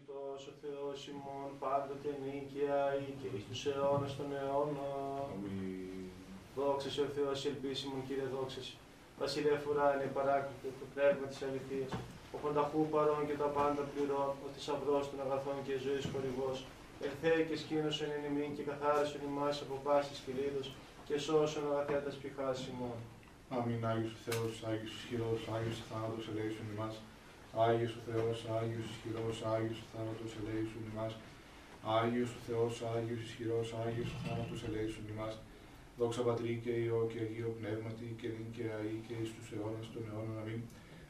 Ευλογητός ο Θεός ημών πάντοτε νίκαια ή και εις τους αιώνας των αιώνων. Αμήν. Δόξα σε ο Θεός ελπίσιμον Κύριε δόξα σε. Βασιλεύ ουράνιε παράκλητο το πνεύμα της αληθείας. Ο πανταχού παρών και τα πάντα πληρών, ο θησαυρός των αγαθών και ζωής χορηγός. Ελθέ και σκήνωσον εν ημίν και καθάρισον ημάς από πάσης κυλίδος και σώσον αγαθέτας πηχάς ημών. Αμήν. Άγιος ο Θεός, Άγιος ισχυρός, Άγιος ο θάνατος ελέησον ημάς. Άγιος ο Θεός, Άγιος ισχυρός, Άγιος ο θάνατος ελέησον ημάς. Άγιος ο Θεός, Άγιος ισχυρός, Άγιος ο θάνατος ελέησον ημάς. Δόξα Πατρί και Υιό και Αγίο Πνεύματι και νυν και αεί και εις τους αιώνας των αιώνων. Αμήν.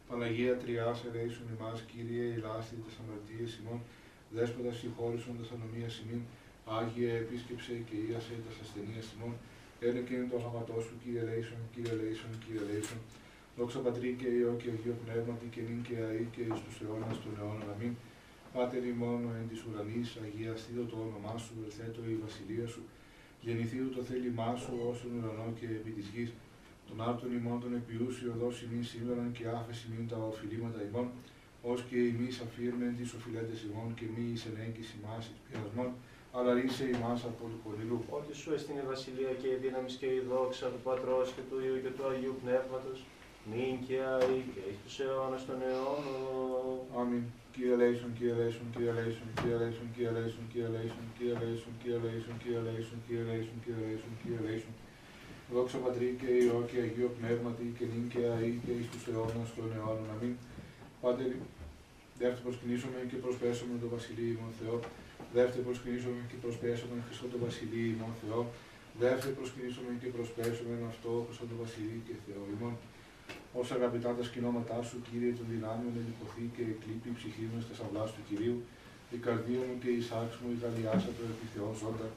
Παναγία Τριάς ελέησον ημάς, Κύριε ηλάστη τες αμαρτίες ημών, Δέσποτας συγχώρησον τας ανομίας ημίν, Άγιε επίσκεψε και ίασε τας ασθενείας ημών, Ένε και είναι το ονόματό σου, Κύριε Λέησον, Κύριε Λέησον, Κύριε Λέησον. Δόξα Πατρί και Υιό και Αγίο Πνεύματι και νυν και αεί και εις τους αιώνας των αιώνων. Αμήν. Πάτερ ημών εν της ουρανής, αγιαστήτω το όνομά σου, ελθέτω η βασιλεία σου, γεννηθείου το θέλημά σου όσον ουρανό και επί της γης. Τον άρτον ημών των επιούσιο δώσει ημίν σήμερον και άφεση ημίν τα οφειλήματα ημών, ως και ημείς αφήρμεν τις οφειλέτες ημών και μη εις ενέγκης ημάς εις πειρασμών, αλλά ρίσε ημάς από του κονιλού. Ότι σου εστίν η βασιλεία και η δύναμη και η δόξα του Πατρός και του Υιού και του Αγίου Πνεύματος, νυν και αεί και εις τους αιώνας των αιώνων. Αμήν. Κύριε Λέησον, Κύριε Λέησον, Κύριε Λέησον, Κύριε Λέησον, Κύριε Λέησον, Κύριε Λέησον, Κύριε Λέησον, Κύριε Λέησον, Κύριε Λέησον, Κύριε Λέησον, Κύριε Λέησον, Κύριε Λέησον. Δόξα Πατρί και Υιό και Αγίο Πνεύματι και νυν και αεί και εις τους αιώνας των αιώνων. Αμήν. Πάτερ, δεύτερο προσκυνήσουμε και προσπέσουμε το Βασιλείο ημών Θεό. Δεύτερο προσκυνήσουμε και προσπέσουμε Χριστό το Βασιλείο ημών Θεό. Δεύτερο προσκυνήσουμε και προσπέσουμε αυτό Χριστό το Βασιλείο και Θεό ημών. Όσα αγαπητά τα σκηνώματά σου, Κύριε, των δυνάμεων ελικοθεί και εκλείπει η ψυχή μου στα σαυλάς του Κυρίου, η καρδία μου και η σάξη μου η γαλιάσα το επί Θεός ζώντα,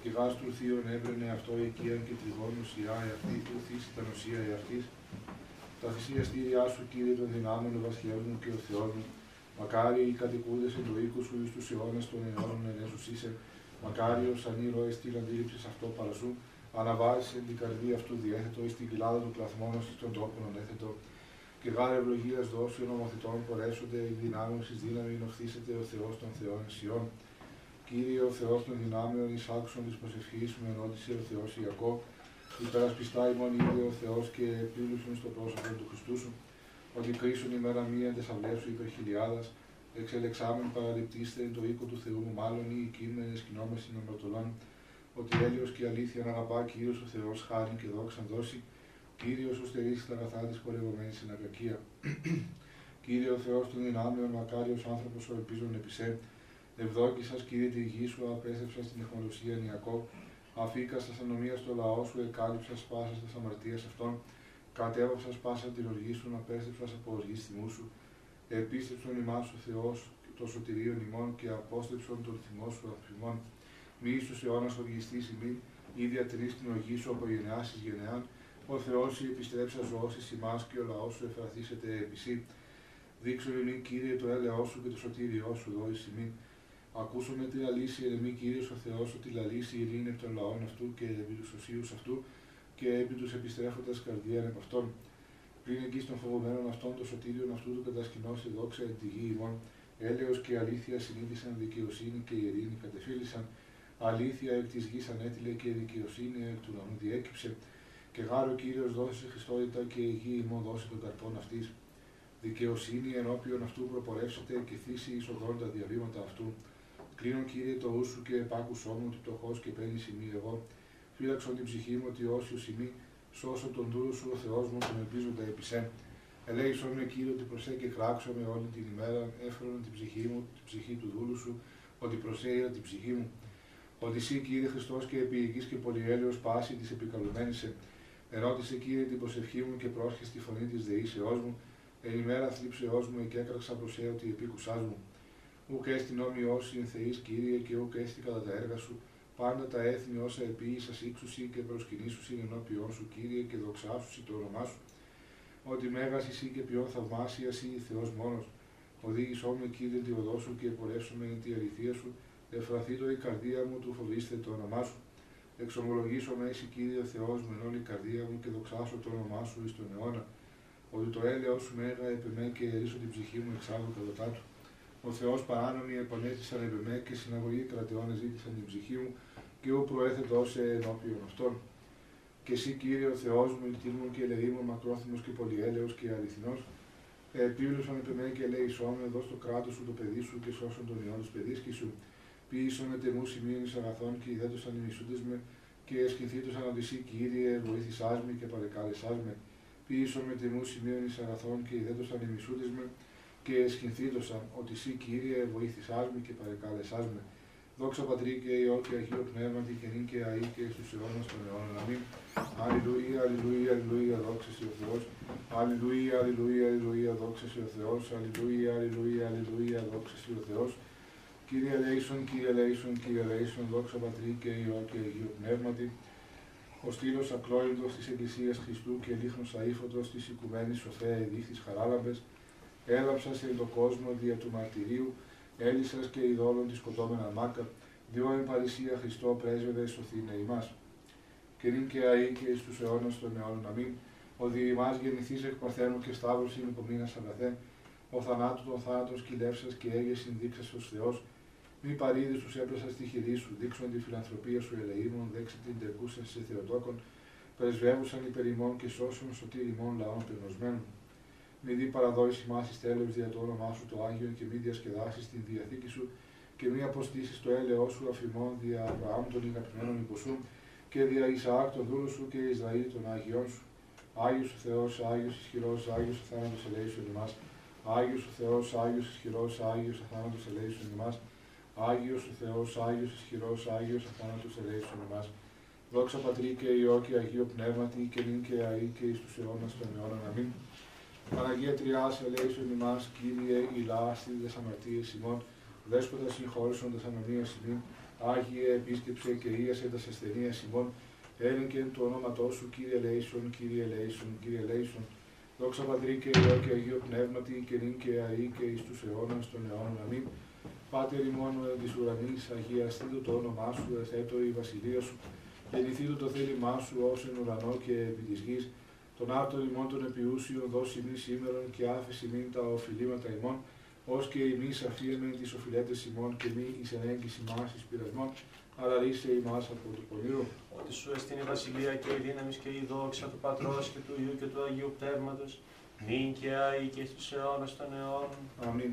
και γάς του θείων έβρενε αυτό οικίαν και τριγώνου σειρά εαυτή, του θύση τα νοσία εαυτής. Τα θυσιαστήριά σου, Κύριε, των δυνάμεων ο βασιλεύ μου και ο Θεός μου, μακάρι οι κατοικούντες εν το οίκο σου εις τους αιώνας των αιώνων ενέσους είσαι, μακάριος αν ήρωες την αντίληψης αυτό παρασού, αναβάζει εν την καρδία αυτού διέθετο εις την κοιλάδα του κλαθμόνος εις των τόπων ανέθετο. Και γάρε ευλογίας δώσει ο νομοθετών πορέσονται οι δυνάμεων εις δύναμη νοφθήσεται ο Θεός των Θεών Ισιών. Κύριε ο Θεός των δυνάμεων εις άκουσον της προσευχής μου ενώτησε ο Θεός Ιακώ. Υπερασπιστά ημών είδε ο Θεός και επίλουσον στο πρόσωπο του Χριστού σου. Ότι κρίσουν ημέρα μία εν τεσαυλές σου υπερ χιλιάδας, εξελεξάμεν παραληπτήστε εν το οίκο του Θεού μου μάλλον ή κείμενε σκηνόμες συνομερτολών, ότι έλεος και αλήθεια να αγαπά Κύριος ο Θεός χάρη και δόξαν δώσει, Κύριος ο στερήσει τα αγαθά της πορευομένης στην ακακία. Κύριε ο Θεός των δυνάμεων, μακάριος άνθρωπος ο ελπίζων επισέ, ευδόκησας Κύριε τη γη σου, απέστρεψα στην εχμαλωσία Ιακώβ, αφήκα στα ανομία στο λαό σου, εκάλυψα πάσα στα αμαρτίας αυτών, κατέβαψα πάσα τη οργή σου, να πέστρεψα από οργή θυμού σου, επίστρεψον ημάς ο Θεός το σωτηρίων ημών και απόστρεψον τον θυμό σου αφημών. Μη εις τους αιώνας οργιστής ημίν, ή διατηρείς την οργή σου από γενεάς εις γενεάν, ο Θεός η επιστρέψα ζωώσεις ημάς και ο λαός σου εφραθήσεται επισή. Δείξω ημί Κύριε το έλεό σου και το σωτήριό σου δώης ημίν. Ακούσουμε τη λαλήσει ερεμή Κύριος ο Θεός ότι λαλήσει η ειρήνη εκ των λαών αυτού και επί τους οσίους αυτού και επί τους επιστρέφοντας καρδίαν επ' αυτών. Πριν εκεί των φοβωμένων αυτών το σωτήριον αυτού του κατασκηνώσει δόξα εν τη γη ημών, έλεος και αλήθεια συνείδησαν δικαιοσύνη και ειρήνη κατεφύλησαν, αλήθεια εκ της γης ανέτειλε και δικαιοσύνη εκ του ουρανού διέκυψε, και γάρο Κύριος δώσε Χριστότητα και η γη ημών δώσει τον καρπόν αυτής. Δικαιοσύνη ενώπιον αυτού προπορεύσετε και θύσει εις οδόν τα διαβήματα αυτού. Κλείνω Κύριε το ους σου και επάκουσό μου ότι πτωχός και παίρνει σημεί εγώ. Φύλαξον την ψυχή μου ότι όσιος σημεί, σώσον τον δούλο σου ο Θεός μου τον ελπίζοντα επισέ. Ελέησον με Κύριε ότι προσέ και κράξω με όλη την ημέρα, έφερον την ψυχή μου, την ψυχή του δούλου σου, ότι προσέειρα την ψυχή μου. Ότι εσύ Κύριε Χριστός και επί και πολυέλεος πάση της επικαλουμένης σε, Ερώτησε Κύριε την προσευχή μου και πρόσχεσαι τη φωνή της δεήσεώς μου, εν ημέρα θλίψεώς μου και έκραξα προσέω τη επίκουσάς μου. Ουκ έστι νόμοι όσοι εν θεείς, Κύριε, και ουκ έστι κατά τα έργα σου, πάντα τα έθνη όσα επίησας ύξουσι και προσκυνήσουσι ενώπιόν σου, Κύριε, και δοξάσουσι το όνομά σου. Ότι μέγας εσύ και ποιόν θαυμάσιας εσύ, Θεός μόνος, οδήγησό με, Κύριε, τη οδό σου και πορεύσουμε εν τη αληθεία σου, εφραθεί το η καρδία μου του φοβήστε το όνομά σου. Εξομολογήσω με εσύ Κύριε Θεός με όλη η καρδία μου και δοξάσω το όνομά σου εις τον αιώνα. Ότι το έλεος σου μέγα επί και ερίσω την ψυχή μου εξάλλου κατά του. Ο Θεός παράνομοι επανέστησαν επεμέ και συναγωγή κρατεών ζήτησαν την ψυχή μου και ο προέθετος σε ενώπιον αυτών. Και εσύ, Κύριε, ο Θεός μου, μου και ελεήμων, μακρόθυμος και πολυέλεος και αληθινός, επίβλωσαν επεμέ και λέει σώμε εδώ στο κράτος σου το παιδί σου και σώσον τον ιό τους παιδίσκη σου. Ποιήσον ετεμού σημείων εις αγαθών και ιδέτωσαν ημισούντες με και εσχυνθήτωσαν ότι εσύ Κύριε βοήθησάς με και παρεκάλεσάς με. Ποιήσον με τεμού σημείων εις αγαθών και ιδέτωσαν ημισούντες με και εσχυνθήτωσαν ότι εσύ Κύριε βοήθησάς με και παρεκάλεσάς με. Δόξα Πατρί και Υιό και Αγίο Πνεύματι και νυν και αή και στους αιώνας των αιώνων. Αμήν. Αλληλούια, αλληλούια, αλληλούια, δόξα σε ο Θεός. Αλληλούια, αλληλούια, αλληλούια, δόξα σε ο Θεός. Αλληλούια, αλληλούια, αλληλούια, δόξα σε ο Θεός. Κύριε Λέισον, Κύριε Λέισον, Κύριε Λέισον, δόξα Πατρί και Υιό και Αγίο Πνεύματι. Ο στήλος ακλόητος της Εκκλησίας Χριστού και λίχνος αήφωτος της οικουμένης σοφέα ειδίχτης χαράλαμπες, έλαψας σε τον κόσμο δια του μαρτυρίου, έλυσας και ειδόλων της σκοτώμενα μάκα, διό εν παρησία Χριστό πρέσβευε σωθήνε ημάς. Και νυν και αή και εις τους αιώνας των αιώνων αμήν, ο δι ημάς γεννηθείς εκ παρθένου και σταύρος είναι υπομείνας αγαθέν, ο θανάτου των θάνατος κυλεύσας και έγες συνδείξας ως Θεός, μη παρήδη τους έπλασα στη χειρή σου, δείξον τη φιλανθρωπία σου ελεήμων, δέξε την τερκούσα σε Θεοτόκον, πρεσβεύουσαν υπερημών και σώσουν σωτήριμών λαών πενοσμένων. Μη δει παραδόηση μάση τέλο δια το όνομά σου το Άγιο και μη διασκεδάσεις την διαθήκη σου και μη αποστήσεις το έλεό σου αφημών δια Αβραάμ των ηγαπημένων υποσού και δια Ισαάκ τον δούλο σου και Ισραήλ των Άγιών σου. Άγιος ο Θεός, Άγιος ισχυρός, Άγιος ο θάνατος ελέησον ημάς. Άγιος ο Θεός, Άγιος ισχυρός, Άγιος ο θάνατος ελέησον ημάς. Άγιος ο Θεός, Άγιος ισχυρός, Άγιος ο θάνατος ελέησον ημάς. Δόξα Πατρί και Υιό και Αγίο Πνεύματι και νυν και αή και εις τους αιώνας των αιώνων. Αμήν. Παναγία Τριάς, ελέησον ημάς, Κύριε, ηλάστη des αμαρτίες ημών, δέσποτα συγχώρησον τας ανομίας ημών, Άγιε επίσκεψε και ίασε τας ασθενείας ημών, έλεγκεν το όνοματό σου, Κύριε ελέησον, Κύριε ελέησον, Κύριε ελέησον, Δόξα Πατρί και Υιό και Αγίο Πνεύματι και νυν και αή και εις τους αιώνας των αιώνων. Αμήν. Πάτερ ημών της ουρανής, αγιαστήτω το όνομά σου, εθέτω η βασιλεία σου, γεννηθήτω το θέλημά σου ως εν ουρανό και επί της γης, τον άρτον ημών των επιούσιων δώσει μη σήμερον και άφηση μην τα οφειλήματα ημών, ως και εμεί αφίεμεν τις οφειλέτες ημών και μη εις ενέγγιση μας εις πειρασμών, αλλά ρίσε ημάς από το πονηρό. Ότι σου εστίν η βασιλεία και η δύναμης και η δόξα του Πατρός και του Υιού και του Αγίου Πνεύματος, νυν και αεί και στους αιώνας των αιώνων. Αμήν.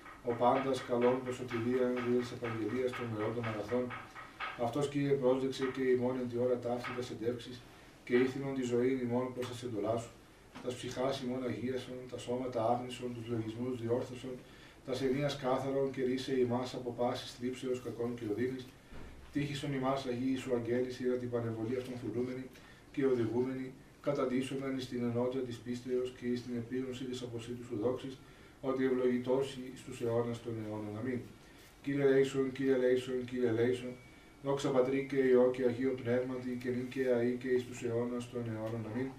ο πάντας καλών προς σωτηρία δια της επαγγελίας των μεών των αγαθών, αυτός Κύριε πρόσδεξε και ημών εν τη ώρα ταύτη τα εντεύξεις και ήθινον τη ζωή ημών προς τα σεντολά σου, τας ψυχάς ημών αγίασον, τα σώματα άγνησον, τους λογισμούς διόρθωσον, τας ενίας κάθαρον και ρίσε ημάς από πάσης θλίψεως κακών και οδύνης, τύχησον ημάς Αγίοι σου αγγέλης, ήρα την πανεβολή αυτών θουλούμενη και οδηγούμενη, καταντήσομεν στην ενότητα της πίστεως και στην επίγνωση της αποσύτου σου δόξης, ότι ευλογητώσει στους αιώνας των αιώνων. Αμήν. Κύριε Λέισον, Κύριε Λέισον, Κύριε Λέισον, δόξα Πατρί και Υιό και Αγίο Πνεύματι και νυν και αή και εις τους αιώνας των αιώνων. Αμήν.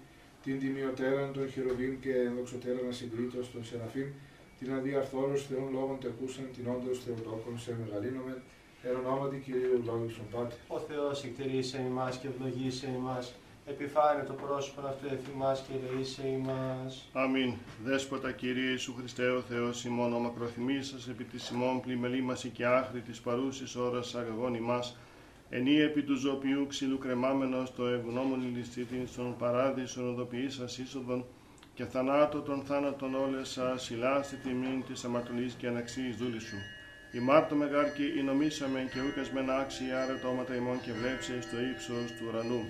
Την τιμιωτέραν των χειροβήν και ενδοξωτέραν ασυγκρίτως των Σεραφείμ, την αδιαρθόρους Θεών λόγων τεκούσαν την όντως Θεοτόκον σε μεγαλύνομεν, εν ονόματι Κυρίου Λόγισον Πάτη. Ο Θεός εκτελείσαι ημάς και ευλογήσε ημάς, επιφάνε το πρόσωπο αυτού εφημάς και ελεήσε ημάς. Αμήν. Δέσποτα Κύριε Ιησού Χριστέ ο Θεός ημών, ο μακροθυμής επί της ημών πλημελήμαση και άχρη της παρούσης ώρας αγαγών ημάς, ενή επί του ζωοποιού ξύλου κρεμάμενος το ευγνώμων ληστήτην στον παράδεισον οδοποιής σας είσοδον και θανάτω των θάνατων όλες σας ηλάστη τιμήν της αμαρτωλής και αναξίης δούλης σου. Η Μάρτο μεγάρκη η νομίσαμε και ούκας μεν άξιοι άρα το όματα ημών και βλέψε στο ύψος του ουρανού.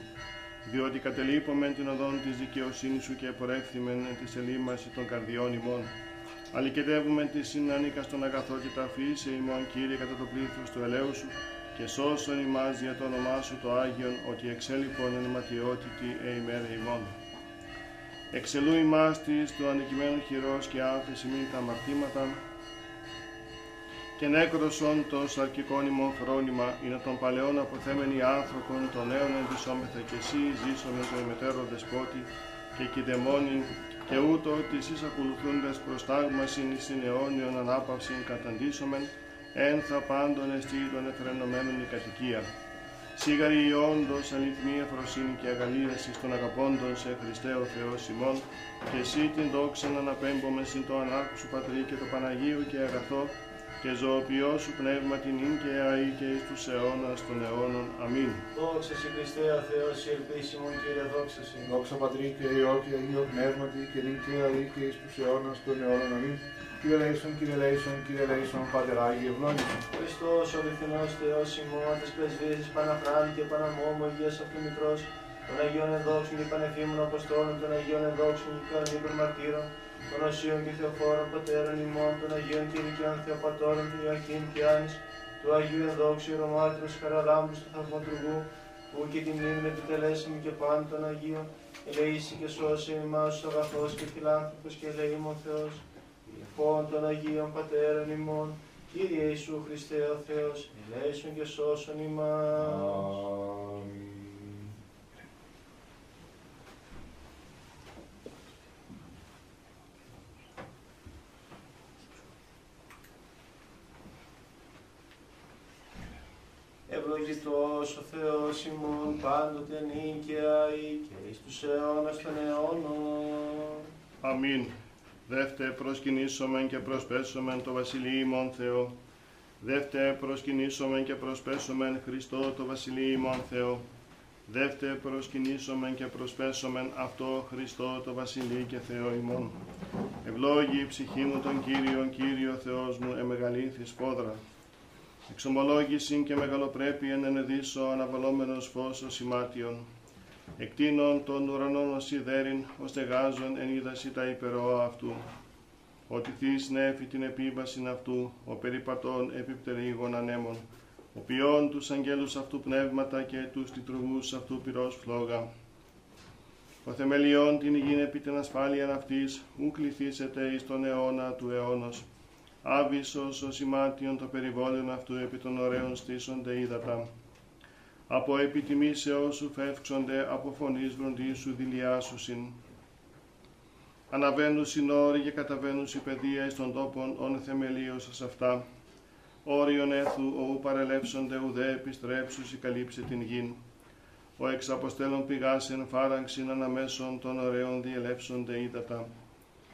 Διότι κατελείπομεν την οδόν της δικαιοσύνης σου και πορεύθυμεν τη σελήμαση των καρδιών ημών. Αλικετεύουμε τη συνανίκα στον αγαθότητα αφήσε ημών Κύριε κατά το πλήθος του ελέου σου και σώσον ημάς για το όνομά σου το Άγιον ότι εξέλιπον εν ματιότητη ε ημέρα ημών. Εξελού ημάς της του ανεκειμένου χειρός και άφεση μην τα αμαρτήματα και νέκροσον το σαρκικών ημών φρόνημα είναι των παλαιών αποθέμενοι άνθρωπον των νέων ενδυσόμεθα και εσύ ζήσομαι το ημετέρω δεσπότη και κυδεμόνι και ούτω ότι εσείς ακολουθούντες προς τάγμασιν στην αιώνιον ανάπαυσιν καταντήσομεν εν θα πάντων εστί των εφρενωμένων η κατοικία. Σίγαρη η όντως αληθμή εφροσύνη και αγαλίαση των αγαπώντων σε Χριστέ ο Θεός ημών και εσύ την δόξα να αναπέμπουμε συν το ανάρχου σου Πατρί και το Παναγίου και αγαθό και ζωοποιό σου πνεύμα την ίν και αή και εις τους αιώνας των αιώνων. Αμήν. Δόξα σε Χριστέ ο Θεός, η ελπίσιμον Κύριε, δόξα σε. Δόξα Πατρί και Υιό και Αγίο Πνεύματι και νυν και αή και εις τους αιώνας των αιώνων. Αμήν. Κύριε Λέησον, Κύριε Λέησον, Κύριε Λέησον, Πάτερ Άγιε, ευλόγησον. Χριστός ο αληθινός Θεός ημών, της πρεσβείας Παναχράμ και Παναμόμου, Αγίας Αυτομητρός, των Αγίων Ενδόξων και Πανεφήμων Αποστόλων, των Αγίων Ενδόξων και Κανονίκων Μαρτύρων, των Οσίων και Θεοφόρων Πατέρων ημών, των Αγίων και Ηλικιών Θεοπατώρων, του Ιωακήμ και Άνης, του Αγίου Ενδόξου Ρωμάτρος Χαραλάμπους του Θαυματουργού, που και τη μνήμη επιτελέσιμη και πάνω των Αγίων, ελεήσει και σώσε εμάς ο αγαθός και φιλάνθρωπος και ελεήμων Θεός, λοιπόν των Αγίων Πατέρων ημών, Κύριε Ιησού Χριστέ ο Θεός, ελέησον και σώσον ημάς. Αμήν. Ευλογητός ο Θεός ημών πάντοτε νίκαια και εις τους αιώνας των αιώνων. Αμήν. Δεύτε προσκυνήσομεν και προσπέσομεν το Βασιλείο ημών Θεό. Δεύτε προσκυνήσομεν και προσπέσομεν Χριστό το Βασιλείο ημών Θεό. Δεύτε προσκυνήσομεν και προσπέσομεν αυτό Χριστό το Βασιλείο και Θεό ημών. Ευλόγη η ψυχή μου τον Κύριον, Κύριο Θεός μου, εμεγαλήθη σπόδρα. Εξομολόγηση και μεγαλοπρέπειεν ενεδίσω αναβαλόμενος φως ως ημάτιον. Εκτείνων των ουρανών ως σιδέριν, ως στεγάζων εν είδαση τα υπερώα αυτού. Ότι θείς νέφη την επίβαση αυτού, ο περιπατών επιπτερίγων ανέμων, ο ποιόν τους αγγέλους αυτού πνεύματα και τους τιτρουβούς αυτού πυρός φλόγα. Ο θεμελιών την υγιήν επί την ασφάλειαν αυτής, ου κληθήσετε εις τον αιώνα του αιώνος. Άβυσος ο σημάτιον το περιβόλιο αυτού επί των ωραίων στήσονται ύδατα. Από επιτιμήσεώς σου φεύξονται, από φωνής βροντίσου δηλιάσουσιν. Αναβαίνουν συνόροι και καταβαίνουν η παιδεία εις των τόπων όν θεμελίωσας αυτά. Όριον έθου ου παρελεύσονται ουδέ επιστρέψους η καλύψε την γην. Ο εξ αποστέλων πηγάσεν φάραξιν αναμέσων των ωραίων διελεύσονται ύδατα.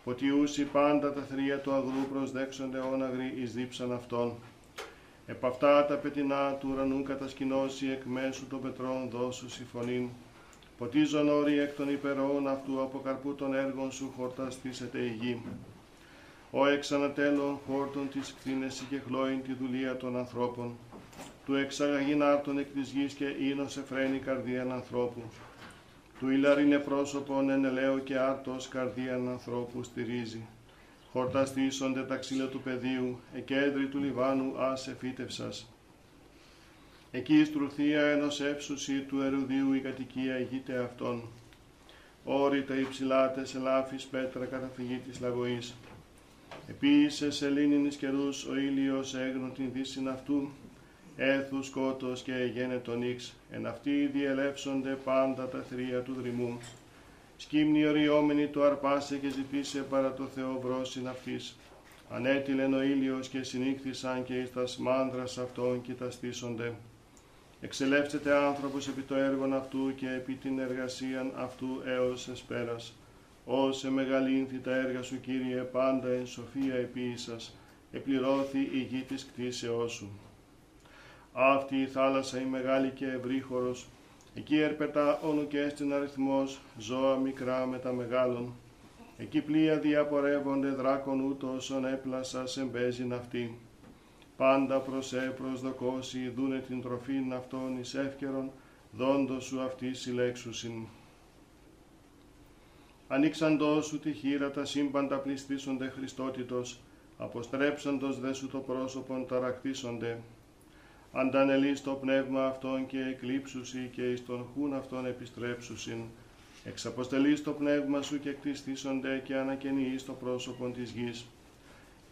Ποτιούσι πάντα τα θρία του αγρού προσδέξονται όναγροι εις δίψαν αυτών. Επ' αυτά τα πετεινά του ουρανού κατασκηνώσει εκ μέσου των πετρών δώσου συμφωνήν. Ποτίζον όροι εκ των υπερών αυτού από καρπού των έργων σου χορταστήσεται η γη. Ο εξ ανατέλων χόρτων της κτίνεση και χλώην τη δουλεία των ανθρώπων. Του εξαγαγήν άρτων εκ της γης και ίνος εφραίνει καρδίαν ανθρώπου. Του ηλαρίνε πρόσωπον εν ελαίο και άρτος καρδίαν ανθρώπου στηρίζει. Χορταστήσονται τα ξύλα του πεδίου, εκέντρη του Λιβάνου άσε φύτευσας. Εκεί στρουθία ενός έψουσι του ερουδίου η κατοικία ηγείται αυτών. Όρη τα υψηλάτες ελάφης πέτρα καταφυγή της λαγωής. Επίσης σε λίνινης καιρούς ο ήλιος έγνω την δύσιν αυτού, έθους σκότος και γένετον ίξ, εν αυτοί διελεύσονται πάντα τα θρία του δρυμού. Σκύμνη οριόμενη το αρπάσε και ζητήσε παρά το Θεό βρόσιν αυτής. Ανέτειλεν ο ήλιος και συνήχθησαν και εις τας μάνδρας αυτών και τα στήσονται. Εξελεύσετε άνθρωπος επί το έργον αυτού και επί την εργασίαν αυτού έως εσπέρας. Όσε μεγαλύνθη τα έργα σου, Κύριε, πάντα εν σοφία επίησας, επληρώθη η γη της κτίσεώς σου. Αυτή η θάλασσα η μεγάλη και ευρύχωρος, εκεί ερπετά όνου και έστιν αριθμός, ζώα μικρά με τα μεγάλων. Εκεί πλοία διαπορεύονται δράκων ούτως ον έπλασα σε μπέζιν αυτή. Πάντα προς ε προσδοκώσει δούνε την τροφήν αυτών εις εύκαιρον, δόντο σου αυτή συλλέξουσιν. Ανοίξαντός σου τη χείρα τα σύμπαντα πληστήσονται Χριστότητος, αποστρέψαντος δε σου το πρόσωπον ταρακτήσονται. Αντανελείς το πνεύμα αυτόν και εκλείψουσι και εις τον χούν αυτόν επιστρέψουσιν. Εξαποστελείς το πνεύμα σου και κτιστήσονται και ανακαινείς το πρόσωπον της γης.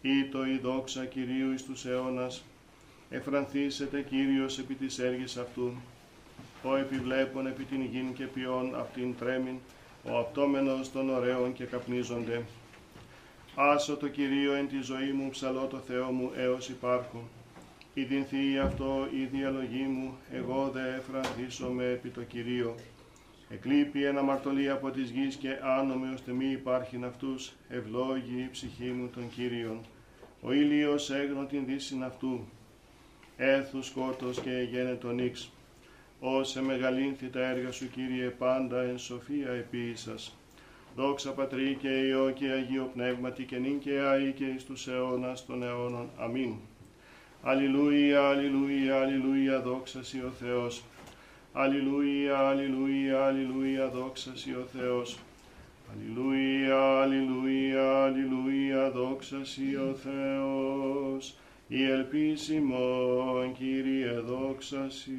Ή το η δόξα Κυρίου εις τους αιώνας, εφρανθήσετε Κύριος επί της έργης αυτού. Ο επιβλέπων επί την γην και ποιόν αυτήν τρέμην, ο απτόμενος των ωραίων και καπνίζονται. Άσο το Κυρίο εν τη ζωή μου, ψαλώ το Θεό μου έως υπάρχω. Ιδινθεί αυτό η διαλογή μου, εγώ δε εφρανθήσομαι επί το Κυρίο. Εκλείπει ένα μαρτωλή από της γης και άνομε ώστε μη υπάρχειν αυτούς, ευλόγη η ψυχή μου των Κύριων. Ο ήλιος έγνω την δύσιν αυτού, έθους σκότος και γένετο νύξ. Όσε μεγαλύνθη τα έργα σου, Κύριε, πάντα εν σοφία επίησας. Δόξα Πατρί και Υιό και Αγίο Πνεύματι και νυν και αεί και εις τους αιώνας των αιώνων. Αμήν. Αλληλούια, αλληλούια, αλληλούια, δόξα Σοι ο Θεός. Αλληλούια, αλληλούια, αλληλούια, δόξα Σοι ο Θεός. Αλληλούια, αλληλούια, αλληλούια, δόξα Σοι ο Θεός. Η ελπίσιμον, Κύριε, δόξα Σοι.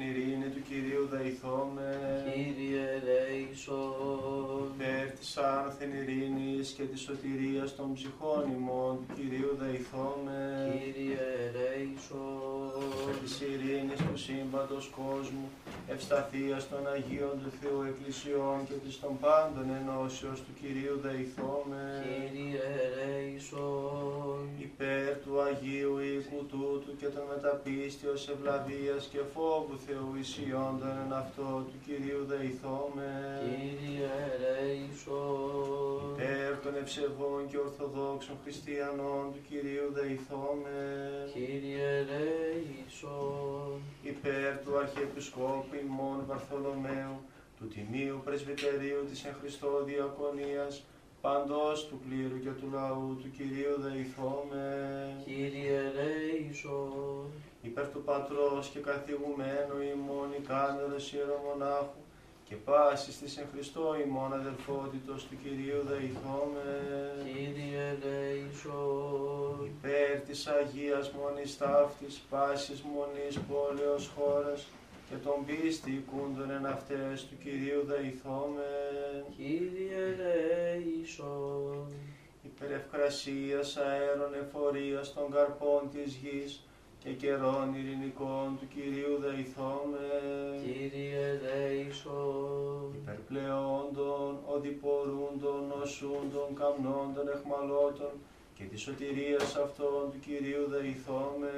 Εν ειρήνη του Κυρίου δεηθώμε. Κύριε ελέησον, Υπέρ της άνθεν ειρήνης και της σωτηρίας των ψυχών ημών του Κυρίου δεηθώμε. Κύριε ελέησον, Υπέρ της ειρήνης του σύμπαντος κόσμου, ευσταθίας των Αγίων του Θεού Εκκλησιών και της των πάντων ενώσεως του Κυρίου δεηθώμε. Κύριε ελέησον, Υπέρ του Αγίου οίκου τούτου και των μεταπίστεως ευλαβίας και φόβου Θεού ισιόντων εν αυτό του Κυρίου δεηθώμε. Κύριε ελέησον, Υπέρ των ευσεβών και ορθοδόξων χριστιανών του Κυρίου δεηθώμε. Κύριε ελέησον, Υπέρ του Αρχιεπισκόπου ημών Βαρθολομαίου, του Τιμίου Πρεσβυτερίου της εν Χριστώ Διακονίας, παντός του κλήρου και του λαού του Κυρίου δεηθώμε. Κύριε ελέησον, υπέρ του Πατρός και καθηγουμένου ημών ικάνερος ιερομονάχου και πάσης της εν Χριστώ ημών αδελφότητος του Κυρίου δεηθώμε. Κύριε ελέησον, Υπέρ της Αγίας Μονής Ταύτης, πάσης Μονής πόλεως χώρας και των πίστη οικούντων εν αυτές του Κυρίου δεηθώμε. Κύριε ελέησον, Υπέρ ευκρασίας αέρων εφορίας των καρπών της γης και καιρών ειρηνικών του Κυρίου δεηθώμε. Κύριε ελέησον, υπερπλεόντων, οδηπορούντων, νοσούντων, καμνόντων, εχμαλώτων και της σωτηρίας αυτών του Κυρίου δεηθώμε.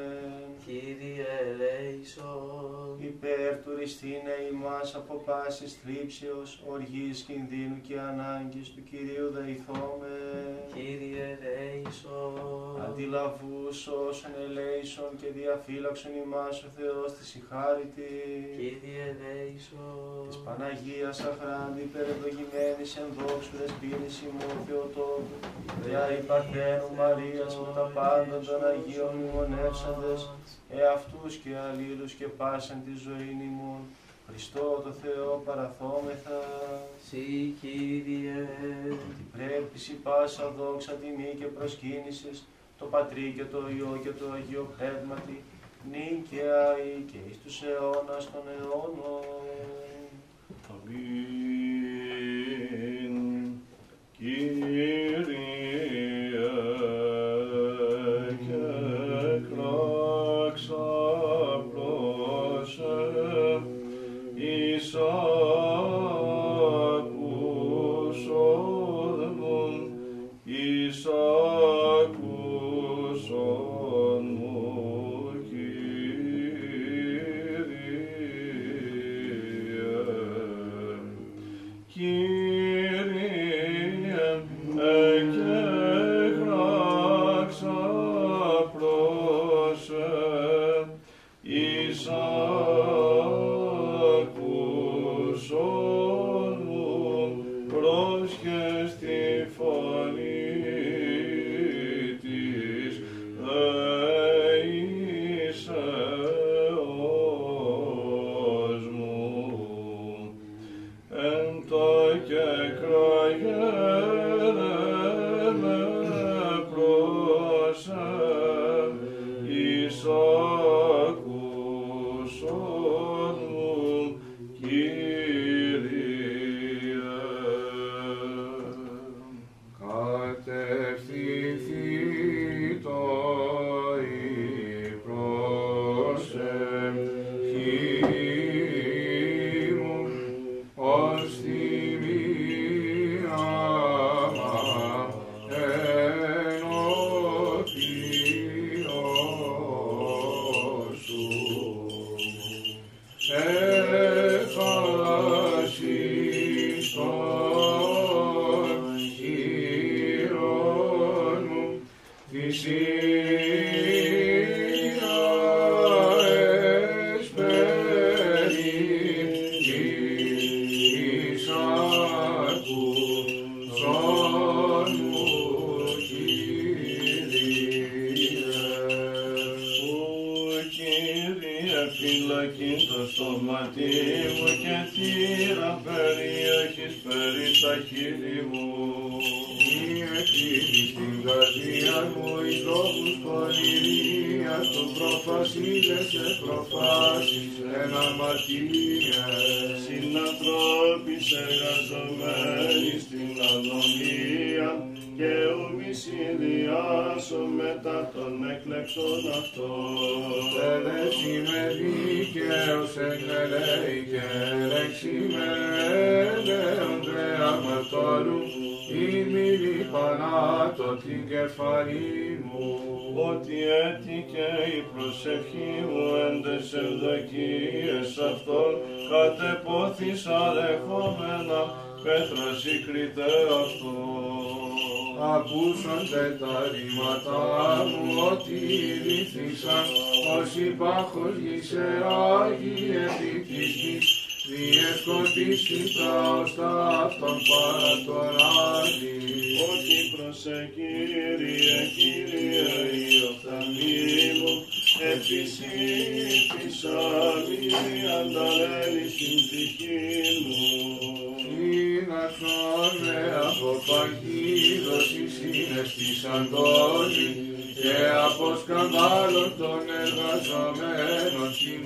Κύριε ελέησον, Υπέρ του ρηστίνε ημάς από πάσης θλίψεως, οργής, κινδύνου και ανάγκης του Κυρίου δεηθώμε. Κύριε ελέησον, Αντιλαβούς όσων ελέησον και διαφύλαξον ημάς ο Θεός της συγχάρητη. Κύριε ελέησον, Της Παναγίας αχράντη υπερευλογημένης εν δόξου δεσποίνης ημών Θεοτόκου, διά η Παρθένου Μαρίας με τα πάντα των Αγίων μνημονεύσαντες, εαυτούς και αλλήλους και πάσαν τη ζωή ημών, Χριστό το Θεό παραθόμεθα, Συ Κύριε, ότι πρέπει σι πάσα δόξα τιμή και προσκύνησης, το Πατρί και το Υιό και το Αγίο Πνεύματι, νυν και αεί και εις τους αιώνας των αιώνων. Αμήν. Κύριε τα οστά αυτών παρά τον Άδη. Ότι προσε Κύριε, Κύριε, η οφθαλμή μου επισήτησα μη ανταλέλει στην ψυχή μου. Σύναξον με από παγίδωση συναισθήσαν τόλοι και από σκανδάλων των εργαζομένων στην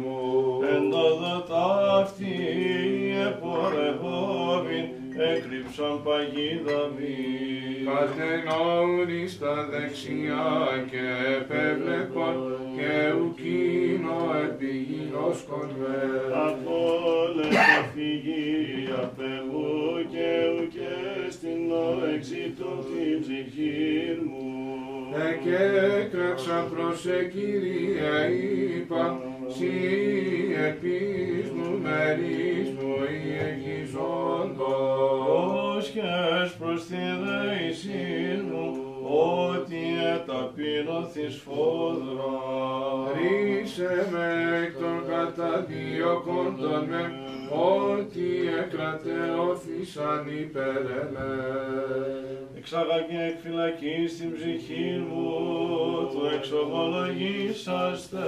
μου. Εν το δοτάφτη επορευόμην, έκρυψαν παγίδα μη. Καθενόν στα δεξιά και επέβλεπον και ουκίνο επιγεινός κονβέ. Απόλε το φυγή απεμού και ουκέ στην εξήτω την ψυχή μου. Εκέκραξα προς Κύριε είπα, σύ επείς μου μερίς μου η εγγυζόντος. Πρόσχες προς τη δεησή μου, ότι εταπείνωθης φόδρα. Ρίσε με εκ των καταδίωκοντων με, ότι εκρατεώθησαν υπέρ εμέ. Εξάγαγε εκ φυλακής την ψυχή μου, του εξομολογήσαστε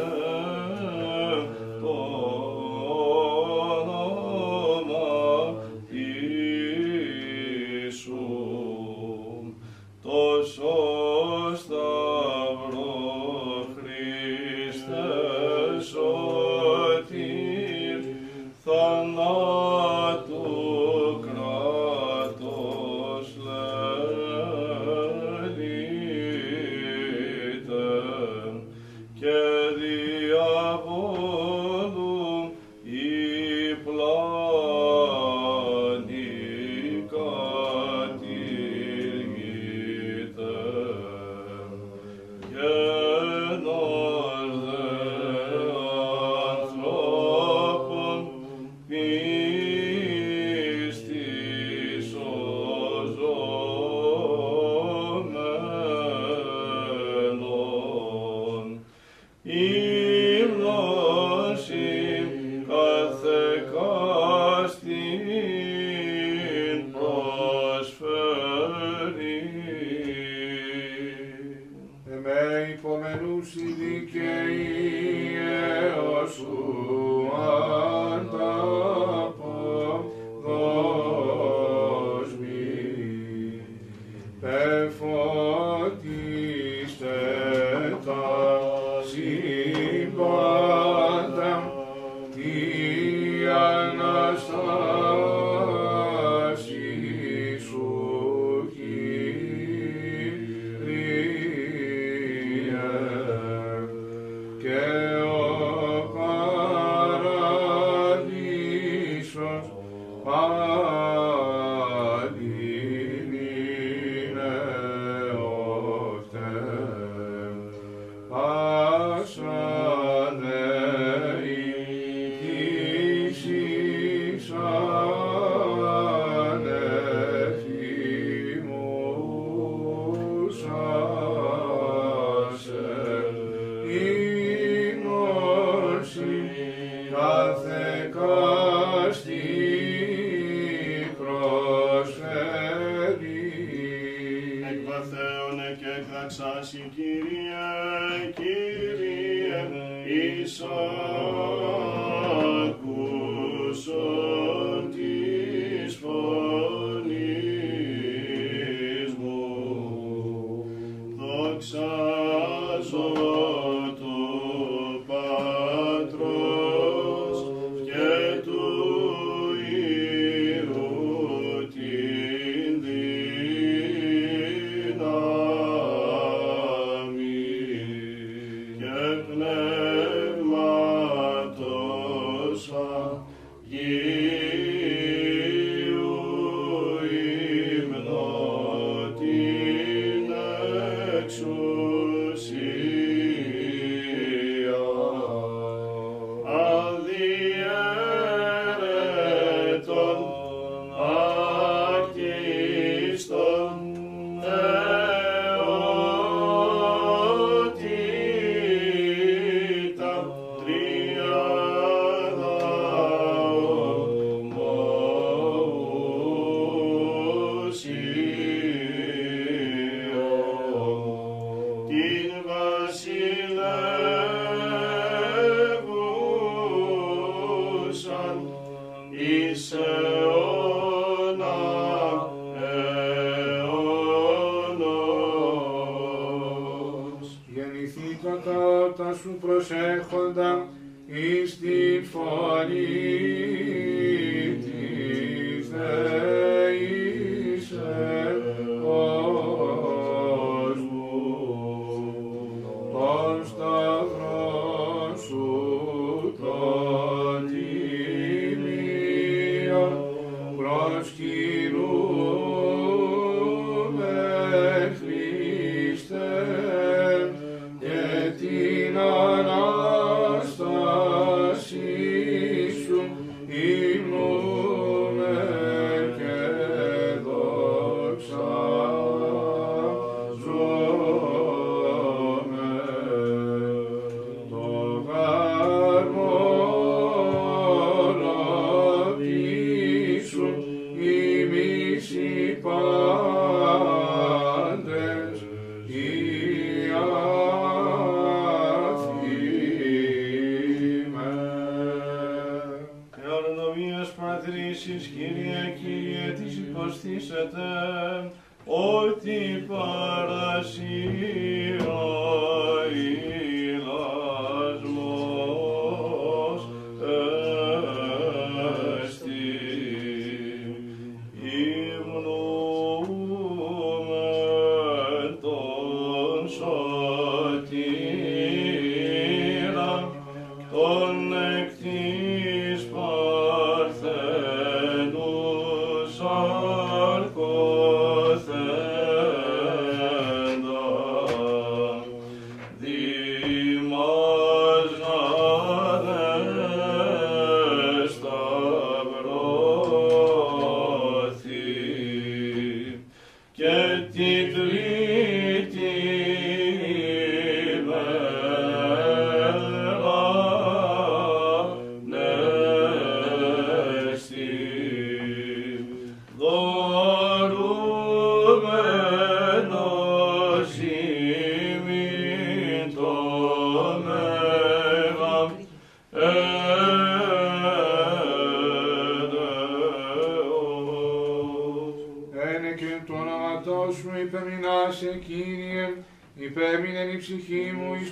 την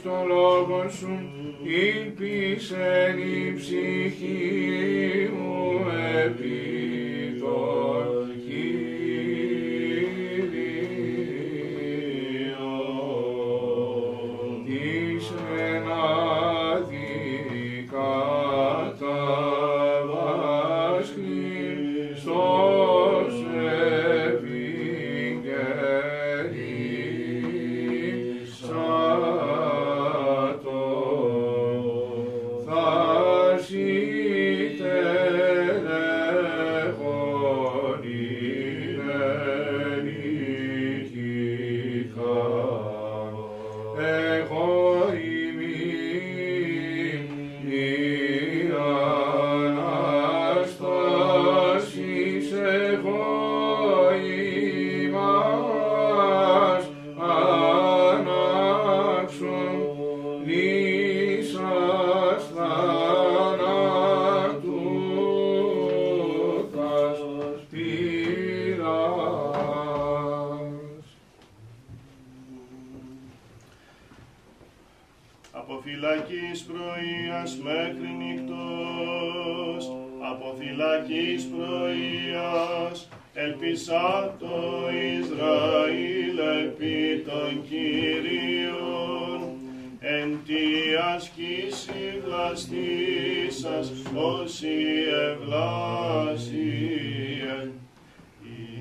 ψυχή μου εις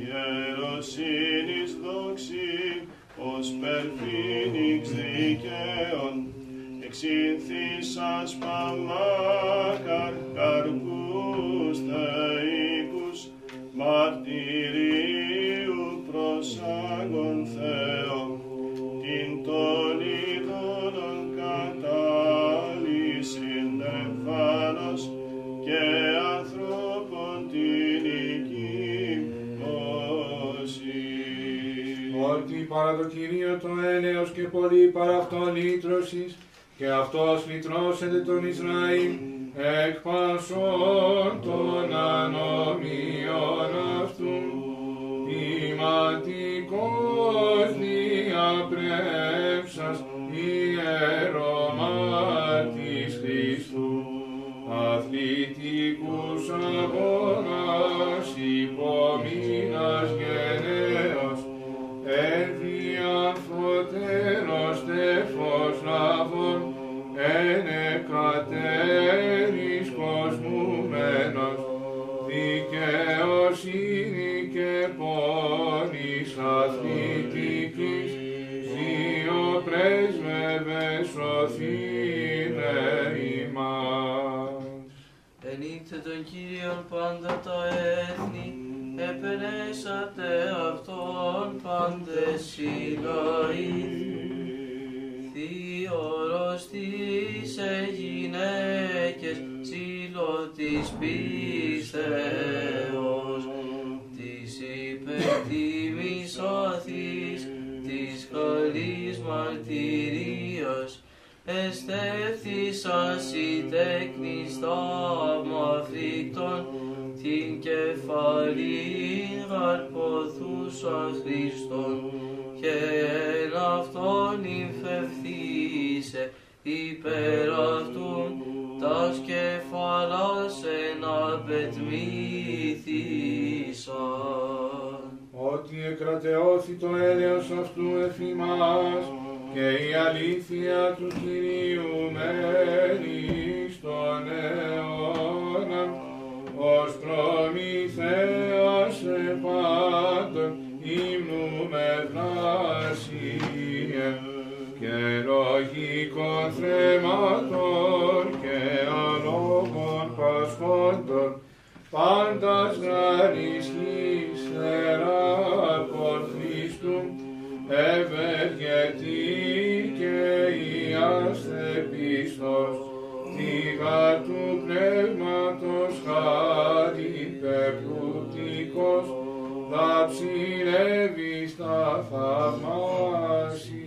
Ιεροσύνης δόξη, ως περφήνιξ δικαίων, εξήνθησας παμάκαρ καρπούς θεϊκούς, μαρτυρίου προσάγων Θεό, το Κυρίο το έλεος και πολύ παρά αυτόν λύτρωσης, και αυτός λυτρώσεται τον Ισραήλ, εκ πασών των ανομίων αυτού, ποιηματικός διαπρέψας ιερομάτης Χριστού, αθλητικούς αγώνας υπομείνας γενναίος, εν εκατέρης κοσμούμενος, δικαιοσύνη και πόνης αθλητικής, δύο πρέσβευες σωθήνε ημάς. Ενίκτε τον Κύριον πάντα τα έθνη, επενέσατε αυτόν πάντες οι λαοί. Θείορος της γυναίκες, ψήλο της πίστεως, της υπερτίμης οθής, της καλής μαρτυρίας, εστέφθησας η τέκνης θαυμαφρίκτων, την κεφαλήν γαρποθούσα Χριστόν, και εν αυτόν υφευθήσε υπέρ αυτούν, τας κεφαλάς εν απετμήθησαν. ότι εκρατεώθη το έλεος αυτού εφημάς και η αλήθεια του Κυρίου μένει στον αιώνα ως προμηθέας επάντων ύμνου με βλάσιε και λογικών θρεμάτων και αλόγων πασχόντων πάντας γαρισχής θεράπων Χριστού ευεργετή και η ασθεπίστος θύγα του πνεύματος χάρη πεπλουτικός θα ψηρεύει στα θαυμάσια.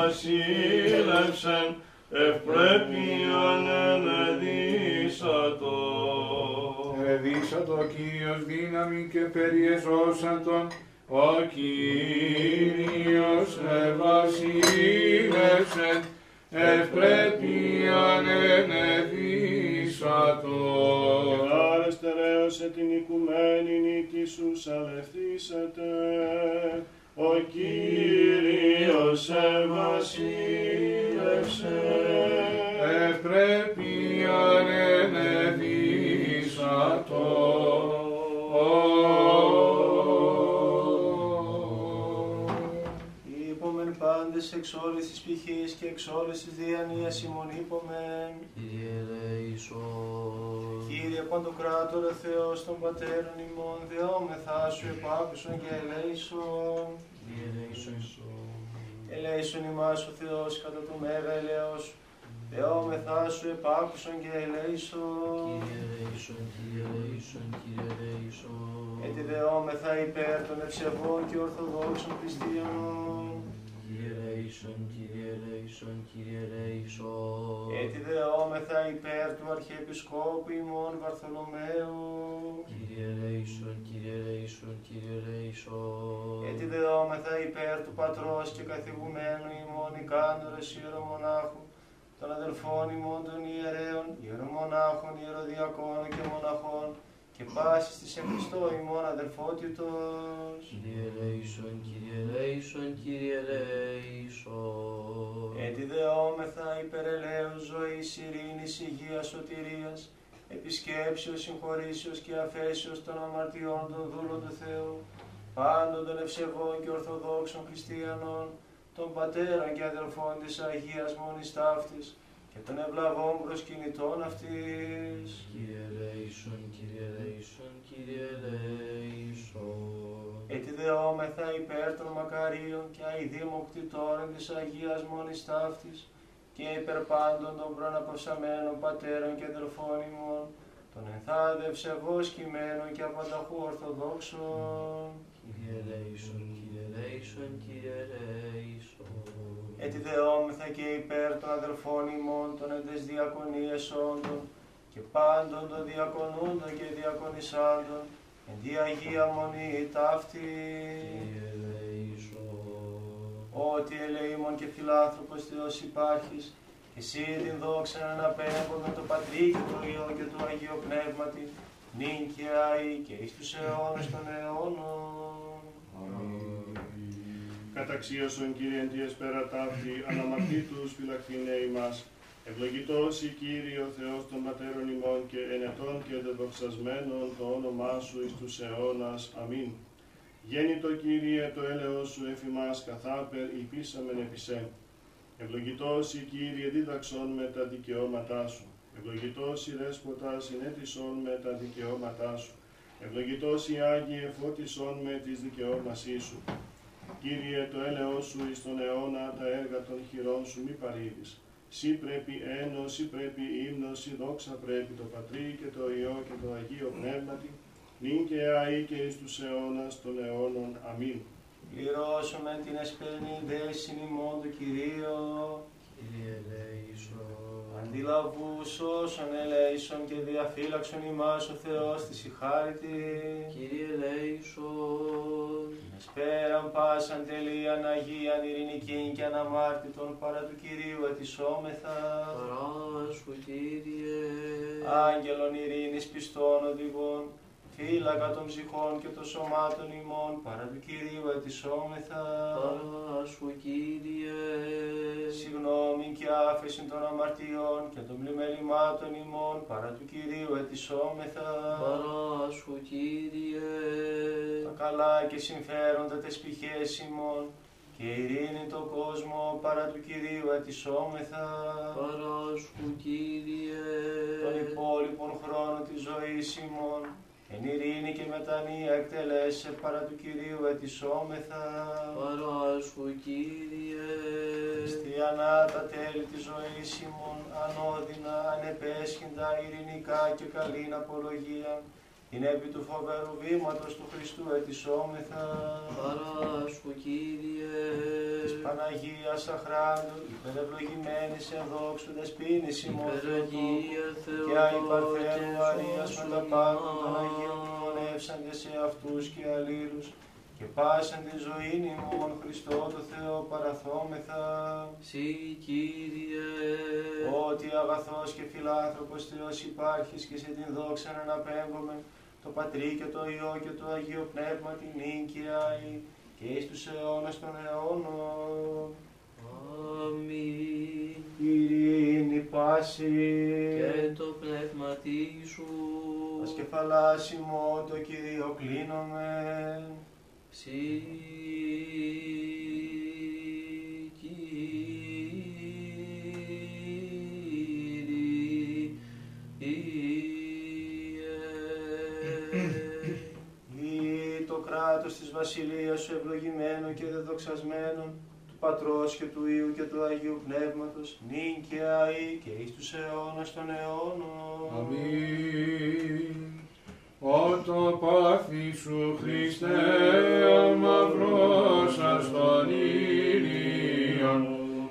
Βασίλευσεν ευπρέπειαν ενεδίσατο. Εδίσατο ο Κύριος δύναμη και περιεζώσατον, ο Κύριος ευασίλευσεν, ευπρέπειαν ενεδίσατο. Γάρε στερέωσε την οικουμένη νίκη σου σαλευθήσατε. Ο Κύριος ευασίλευσε. Ευπρέπειαν ενεδίσατο. Είπομεν πάντες εξ όλης της πηχής και εξ όλης της διανοίας ημών είπομεν. Κύριε ελέησον. Κύριε Παντοκράτορα Θεός των Πατέρων ημών, δεόμεθά σου επάκουσον και ελέησον. Κύριε ελέησον. Ελέησον ημάς ο Θεός κατά το μέγα ελέος σου. Δεόμεθά σου επάκουσον και ελέησον. Κύριε ελέησον, Κύριε ελέησον, Κύριε ελέησον. Έτσι δεόμεθα υπέρ των ευσεβών και ορθοδόξων χριστιανών. Κύριε ελέησον, Κύριε ελέησον, Κύριε ελέησον. Έτσι δεόμεθα υπέρ του Αρχιεπισκόπου ημών Βαρθολομαίου. Κύριε ελέησον, Κύριε ελέησον, Κύριε ελέησον. Έτσι δεόμεθα υπέρ του Πατρός και καθηγουμένου ημών Ικάνωρος ιερομονάχου, των αδελφών ημών των ιερέων, ιερομονάχων, ιεροδιακών και μοναχών, και πάσης της εν Χριστώ ημών αδελφότητος. Κύριε ελέησον, Κύριε ελέησον, Κύριε ελέησον. Έτσι δεόμεθα υπερελαίους ζωής, ειρήνης, υγείας, σωτηρίας, επισκέψεως, συγχωρήσεως και αφέσεως των αμαρτιών των δούλων του Θεού, πάντων των ευσεβών και ορθοδόξων χριστιανών, των πατέρων και αδελφών της Αγίας Μόνης Ταύτης και των ευλαβών προσκυνητών αυτής. Κύριε ελέησον, Κύριε ελέησον, Κύριε ελέησον. Έτσι δεόμεθα υπέρ των μακαρίων και αηδήμων κτητόρων της Αγίας Μόνης Ταύτης και υπέρ πάντων των προαναπαυσαμένων πατέρων και αδελφών ημών, των ενθάδε ευσεβώς κειμένων και απανταχού ορθοδόξων. Κύριε ελέησον, Κύριε ελέησον, Κύριε ελέησον. Έτσι δεόμεθα και υπέρ των αδελφών ημών των εντες διακονίες όντων και πάντων των διακονούντων και διακονισάντων, εν τη Αγία Μονή ταύτη. Κύριε ελέησον. Ότι ελεήμων και φιλάνθρωπος Θεός υπάρχεις, και εσύ την δόξα να με το Πατρί και το Υιό και το Αγίο Πνεύματι, νυν και αεί και εις τους αιώνες των αιώνων. Καταξίωσον Κύριε εν τη εσπέρα ταύτη, αναμαρτήτους φυλακτήνε ημάς. Ευλογητός η Κύριε ο Θεός των πατέρων ημών και ενετών και δεδοξασμένων το όνομά Σου εις τους αιώνας. Αμήν. Γέννητο Κύριε το έλεος Σου εφημάς καθάπερ υπήσαμεν επισέ. Ευλογητός η Κύριε δίδαξον με τα δικαιώματά Σου. Ευλογητός η Δέσποτα συνέτησον με τα δικαιώματά Σου. Ευλογητός η Άγιε φώτισον με της δικαιώμασή σου. Κύριε το έλεος σου εις τον αιώνα τα έργα των χειρών σου μη παρήδεις. Σύ πρέπει ένος, σύ πρέπει ύμνος, σύ δόξα πρέπει το Πατρί και το Υιό και το Αγίο Πνεύματι, νυν και αεί και εις τους αιώνας των αιώνων. Αμήν. Πληρώσουμε την εσπερινή δέσιν ημών του Κυρίου, Κύριε ελέησον. Αντιλαβούς όσων ελέησον και διαφύλαξον ημάς ο Θεός της ηχάρητη. Κύριε ελέησον. Σπέραν πάσαν τελείαν Αγίαν ειρηνικήν και αναμάρτητον παρά του Κυρίου ετισόμεθα. Χαρά σου, Κύριε. Άγγελων ειρήνης πιστών οδηγών, φύλακα των ψυχών και των σωμάτων ημών, παρά του Κυρίου ετισόμεθα. Χαρά σου, Κύριε. Συγγνώμη και άφεση των αμαρτιών και των πλημελημάτων ημών, παρά του Κυρίου ετισόμεθα. Χαρά σου, Κύριε. Τα καλά και συμφέροντα τες πηχές ημών, και ειρήνη το κόσμο, παρά του Κυρίου ετισόμεθα. Χαρά σου, Κύριε. Τον υπόλοιπον χρόνο της ζωής ημών, εν ειρήνη και μετανία εκτελέσε παρά του Κυρίου ετισόμεθα. Χαρά σου, Κύριε. Χριστιανά τα τέλη της ζωής ημών, ανώδυνα, ανεπέσχυντα, ειρηνικά και καλήν απολογία, την επί του φοβερού βήματος του Χριστού ετισόμεθα. Χαρά σου, Κύριε. Της Παναγίας αχράντου, υπερευλογημένης εν δόξου δεσποίνης ημών Θεοτόκου, Υπεραγία και άι Παρθένου Θεοτόκε Μαρίας με τα πάντα των Αγίων μνημονεύσαντε σε αυτούς και αλλήλους και πάσαν τη ζωή ημών Χριστό το Θεό παραθόμεθα Συ, Κύριε. ότι αγαθός και φιλάνθρωπος Θεός υπάρχεις και σε την δόξα να αναπέμπουμε το Πατρί και το Υιό και το Αγίο Πνεύμα την νίκαια και εις τους αιώνας των αιώνων. Αμήν. Ειρήνη πάση Και το πνεύμα σου. Ας κεφαλάσιμο το Κυρίο κλείνομαι. Συ, το κράτος της βασιλείας σου ευλογημένο και δεδοξασμένο του Πατρός και του Υιού και του Αγίου Πνεύματος νυν και αεί και εις τους αιώνας των αιώνων. Αμήν. Ο το πάθη σου Χριστέ αμαυρώσας των ήλιων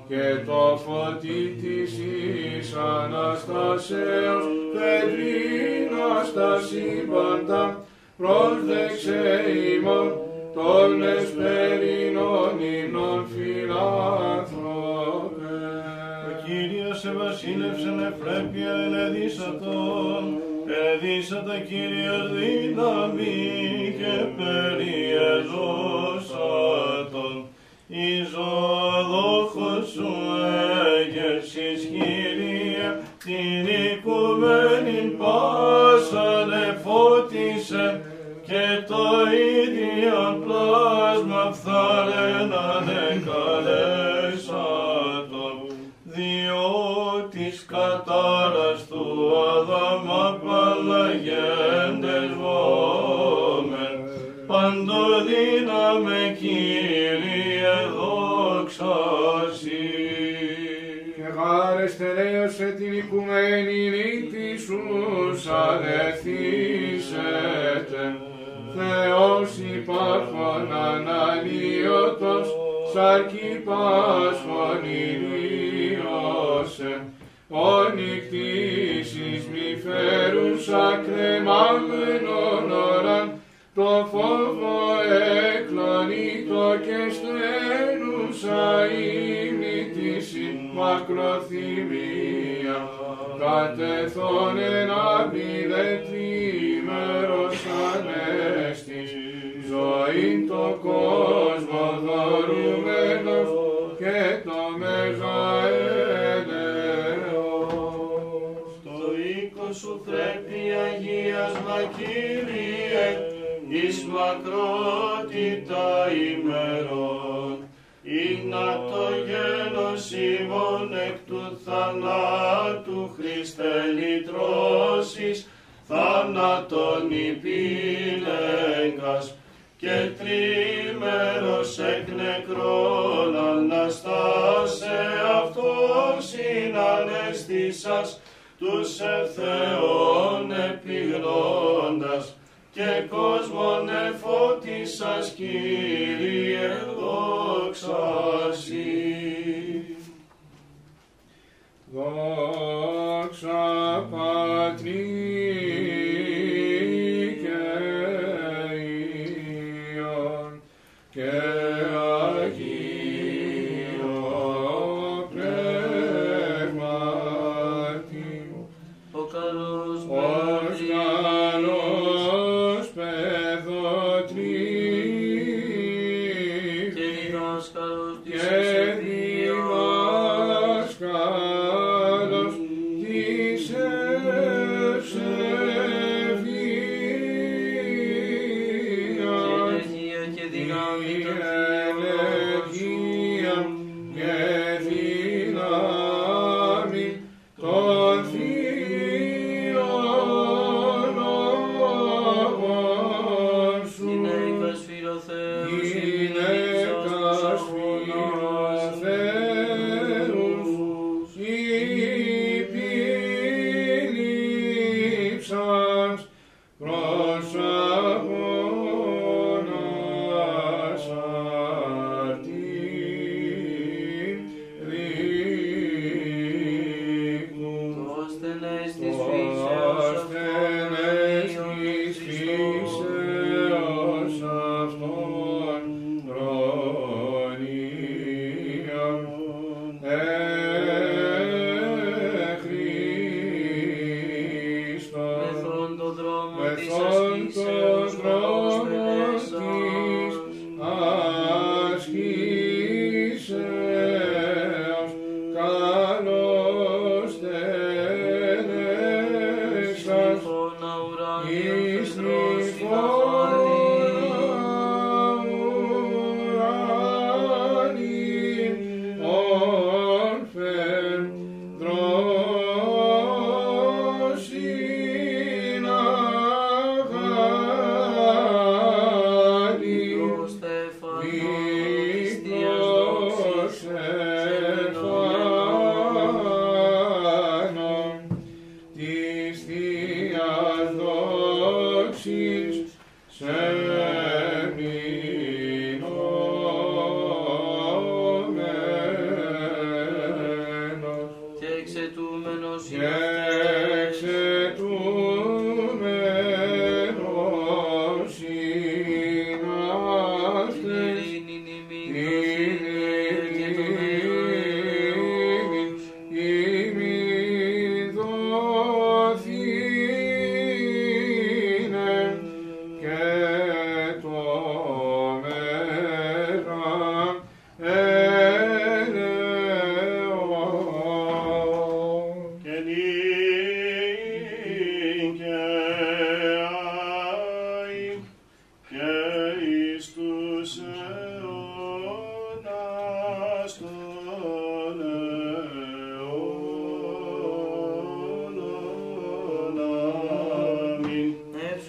και το φωτί της εις Αναστασέως πετρίνας τα σύμπαντα πρόσδεξε ημών των εσπερινών υμνών Ο φιλάνθρωπε. Κύριος σε βασίλευσεν ευπρέπεια ελεδίσατον, ελεδίσατα Κύριος δύναμη και περιεδώσατον. Η ζωοδόχος σου έγερσης Κύριε, κατάρας του Αδάμα παλαγέντες βόμεν, παντοδύναμε Κύριε δόξα Συ. Και γάρες τελείωσε την οικουμένη νύχτη σου αλεθήσετε. Θεός υπάρχον αναλύωτος, σαρκή πάσχον ηρίωσε. Ο νυχτήσεις μη φέρουσα κρεμάμενον ώραν, το φόβο εκλονίτο και στένουσα ύμνη της η μακροθυμία. Κατεθών εν άμπηδε τρίμερος ανέστης, ζωήν το κόσμο δωρούμενος και το σου πρέπει Αγίας μα Κύριε, εις μακρότητα ημερών. Ήγνα το γένος ημών εκ του θανάτου Χριστέ λυτρώσεις, θάνατον υπήλεγγας και τρίμερος εκ νεκρών αναστάσε αυτός είναι ανέστησας τους εθεών επιγρώντας και κόσμον εφώτισας Κύριε δόξα Συ. Δόξα Πατρί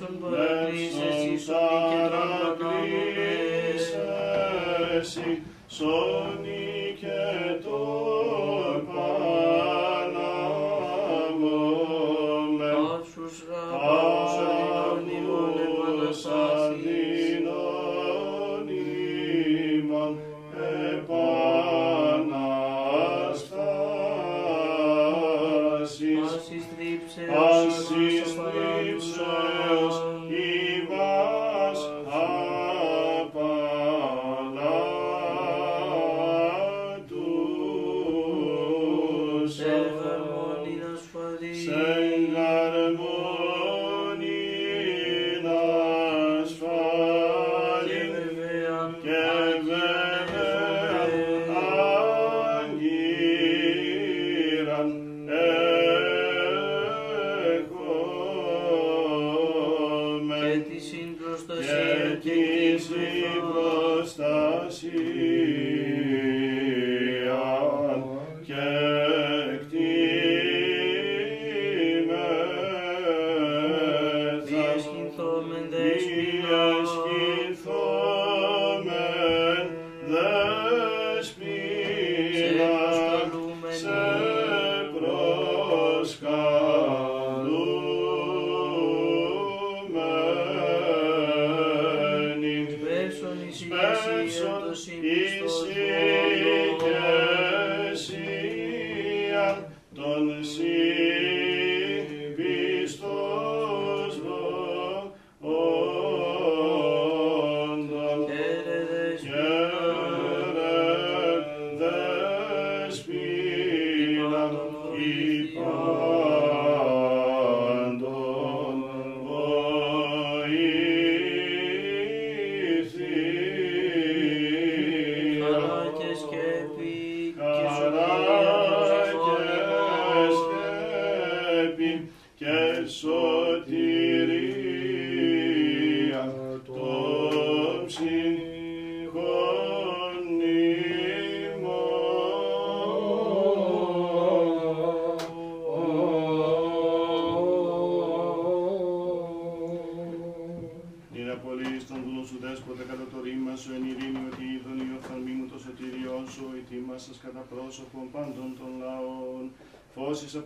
στον παρακλήσεσαι, στον παρακλήσεσαι,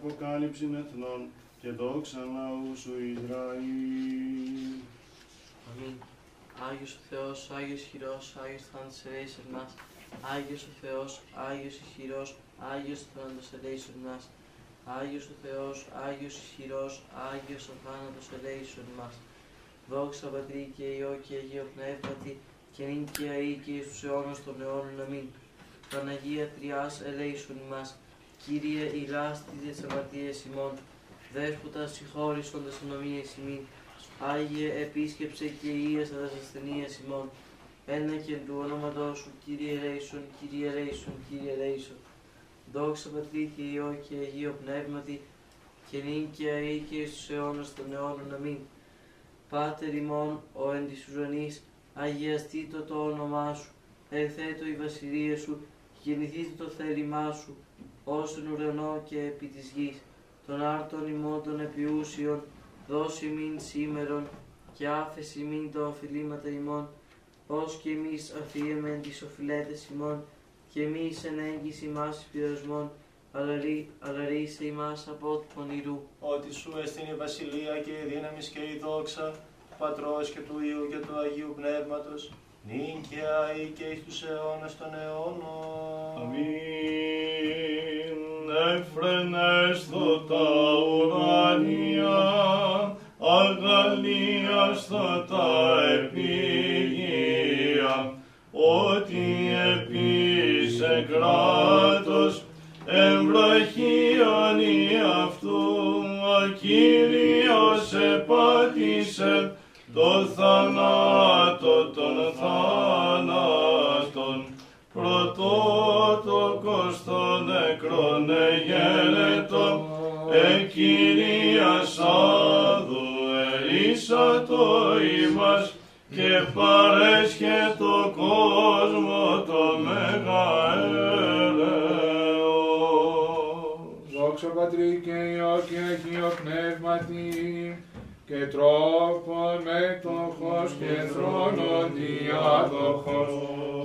αποκάλυψην εθνών και δόξα λαού σου Ισραήλ. Αμήν. Άγιος ο Θεός, Άγιος χειρός, Άγιος θάνατος ελέησον μας. Άγιος ο Θεός, Άγιος ισχυρός, Άγιος θάνατος ελέησον μας. Άγιος ο Θεός, Άγιος ισχυρός, Άγιος ο θάνατος ελέησον μας. Δόξα Πατρί και Υιό και Αγίο Πνεύματι, και νυν και αεί και εις τους αιώνας των αιώνων. Αμήν. Παναγία Τριάς ελέησον μας. Κύριε ηλάστη τις αμαρτίες ημών. Δέσποτα συγχώρησον τας ανομίες ημίν. Άγιε επίσκεψε και ίασα τας ασθενείας ημών. Ένα και του όνοματός σου, Κύριε ελέησον, Κύριε ελέησον, Κύριε ελέησον. Δόξα Πατρί και Υιό και Αγίο Πνεύματι, και νυν και αεί και εις τους αιώνας των αιώνων. Αμήν. Πάτερ ημών, ο εν της ουρανής, αγιαστήτω το όνομά σου, ερθέτω η βασιλεία σου, γεννηθήτω το θέλημά σου, ως εν ουρανό και επί της γης, των άρτων ημών των επιούσιων, δώσει μην σήμερον, και άφεση μην τα οφειλήματα ημών, ως και εμείς αφίεμεν τις οφειλέτες ημών, και εμείς εν έγκυση μας πειρασμών, αλλά ρί- αλλά ρίσε ημάς από του πονηρού. Ότι σου εστίν η βασιλεία και η δύναμης και η δόξα του Πατρός και του Υιού και του Αγίου Πνεύματος, νυν και αεί και εις τους αιώνας των αιώνων. Αμήν. Εφρενέστο τα ουράνια, αγαλίαστα τα επίγεια, ότι επίσε κράτος εμβραχίαν η αυτού, ο Κύριος επάτησε το θανάτο των θάνατων, των νεκρών εγένετο, εκυρίας άδου ερίσατο ημάς και παρέσχε το κόσμο το μεγαέλεος. Δόξα Πατρί και Υιό και Αγίο Πνεύματι, και τρόπον μέτοχος και θρόνον διάδοχος,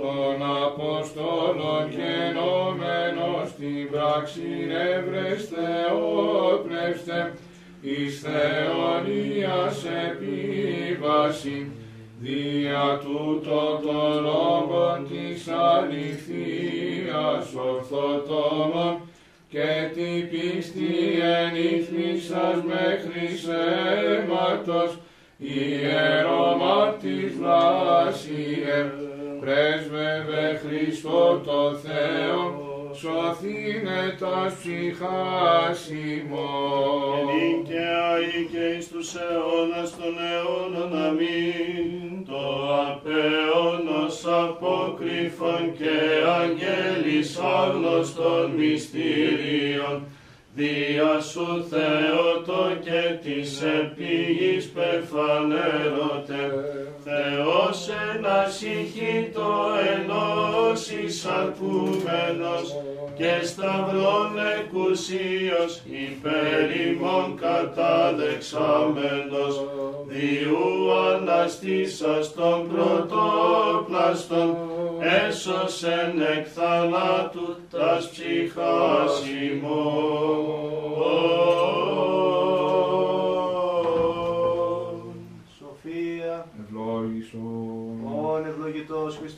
των Αποστόλων και ενωμένος στην πράξη εύρεστε όπνευστε, εις θεωνίας επίβαση, δια τούτο το λόγο της αληθείας ορθοτόμων, και την πίστη ενήθμισας μέχρι αίματος, ιερομάρτης Βλάσιε, πρέσβευε Χριστό το Θεό, σωθήνε τας ψυχάς ημών. Ενήν και αεί και εις τους αιώνας των αιώνων αμήν, το απέωνος αποκρύφων και αγγέλης άγνωστων μυστήριων, δια σου Θεότο και της επίγης πεφανέρωτε, Θεός ένας ηχήτο ενός εισαρκούμενος, και σταυρών εκουσίως υπέρ ημών καταδεξάμενος, διού αναστήσας των πρωτοπλαστών, έσωσεν εκ θανάτου τας ψυχάς ημών.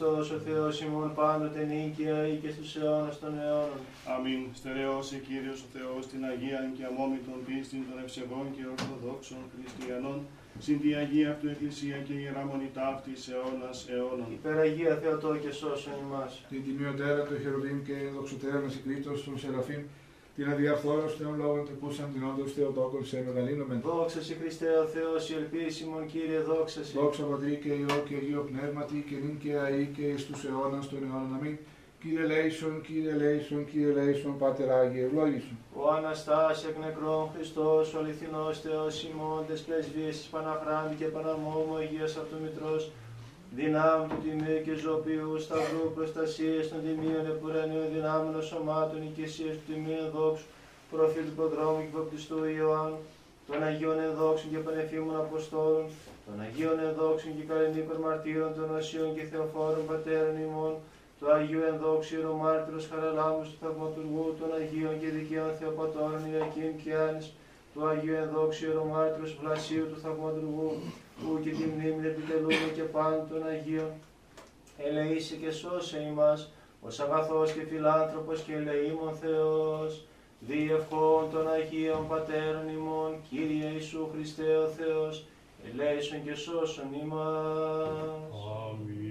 Χριστός ο Θεός ημών πάντοτε νίκαια ή και στους αιώνας των αιώνων. Αμήν. Στερεώσε Κύριος ο Θεός την Αγία και αμόμητον πίστην των ευσεβών και ορθοδόξων χριστιανών, συν τη Αγία αυτού Εκκλησία και Ιερά Μονή ταύτης αιώνας αιώνων. Υπεραγία Θεοτό και σώσον ημάς. Την τιμιωτέρα του Χερουβίμ και δοξωτέρα μας Κρήτος των Σεραφείμ, την αδιαφθόρος των λόγων τεπούσαν την όντως Θεοτόκον σε μεγαλύνομεν. Δόξα σε Χριστέ ο Θεός, η ελπίσιμον Κύριε, δόξα σε. Δόξα Πατρί και Υιό και Αγίο Πνεύματι και νυν και αεί και εις τους αιώνας των αιώνων. Αμήν. Κύριε Λέησον, Κύριε Λέησον, Κύριε Λέησον, Πάτερ Άγιε, ευλόγησον. Ο Αναστάς εκ νεκρών Χριστός, ο αληθινός Θεός ημών, τες πρεσβείες της Παναχράντη και Παναμόμου Αγίας Αυτομητρός, δυνάμει του τιμίου και ζωπιού, σταυρού προστασίες των τιμίων επουρανίων δυνάμεων σωμάτων, οικεσίες του τιμίου δόξου, προφήτου προδρόμου και βαπτιστού Ιωάννου, των Αγίων Ενδόξων και Πανεφήμων Αποστόλων, των Αγίων Ενδόξων και Καλενίκων Μαρτύρων, των Οσίων και Θεοφόρων Πατέρων ημών, του Αγίου Ενδόξου Ιερομάρτυρος Χαραλάμους του Θαυματουργού, των Αγίων και Δικαίων Θεοπατώρων Ιακήμ και Άνης, του Αγίου Ενδόξου Ιερομάρτυρος Βλασίου του Θαυματουργού, που και τη μνήμη επιτελούμε και πάντων των Αγίων. Ελεήσει και σώσε ημάς, ως αγαθός και φιλάνθρωπος και ελεήμων Θεός, διευχών των Αγίων Πατέρων ημών, Κύριε Ιησού Χριστέ ο Θεός, ελέησον και σώσον ημάς. Αμήν.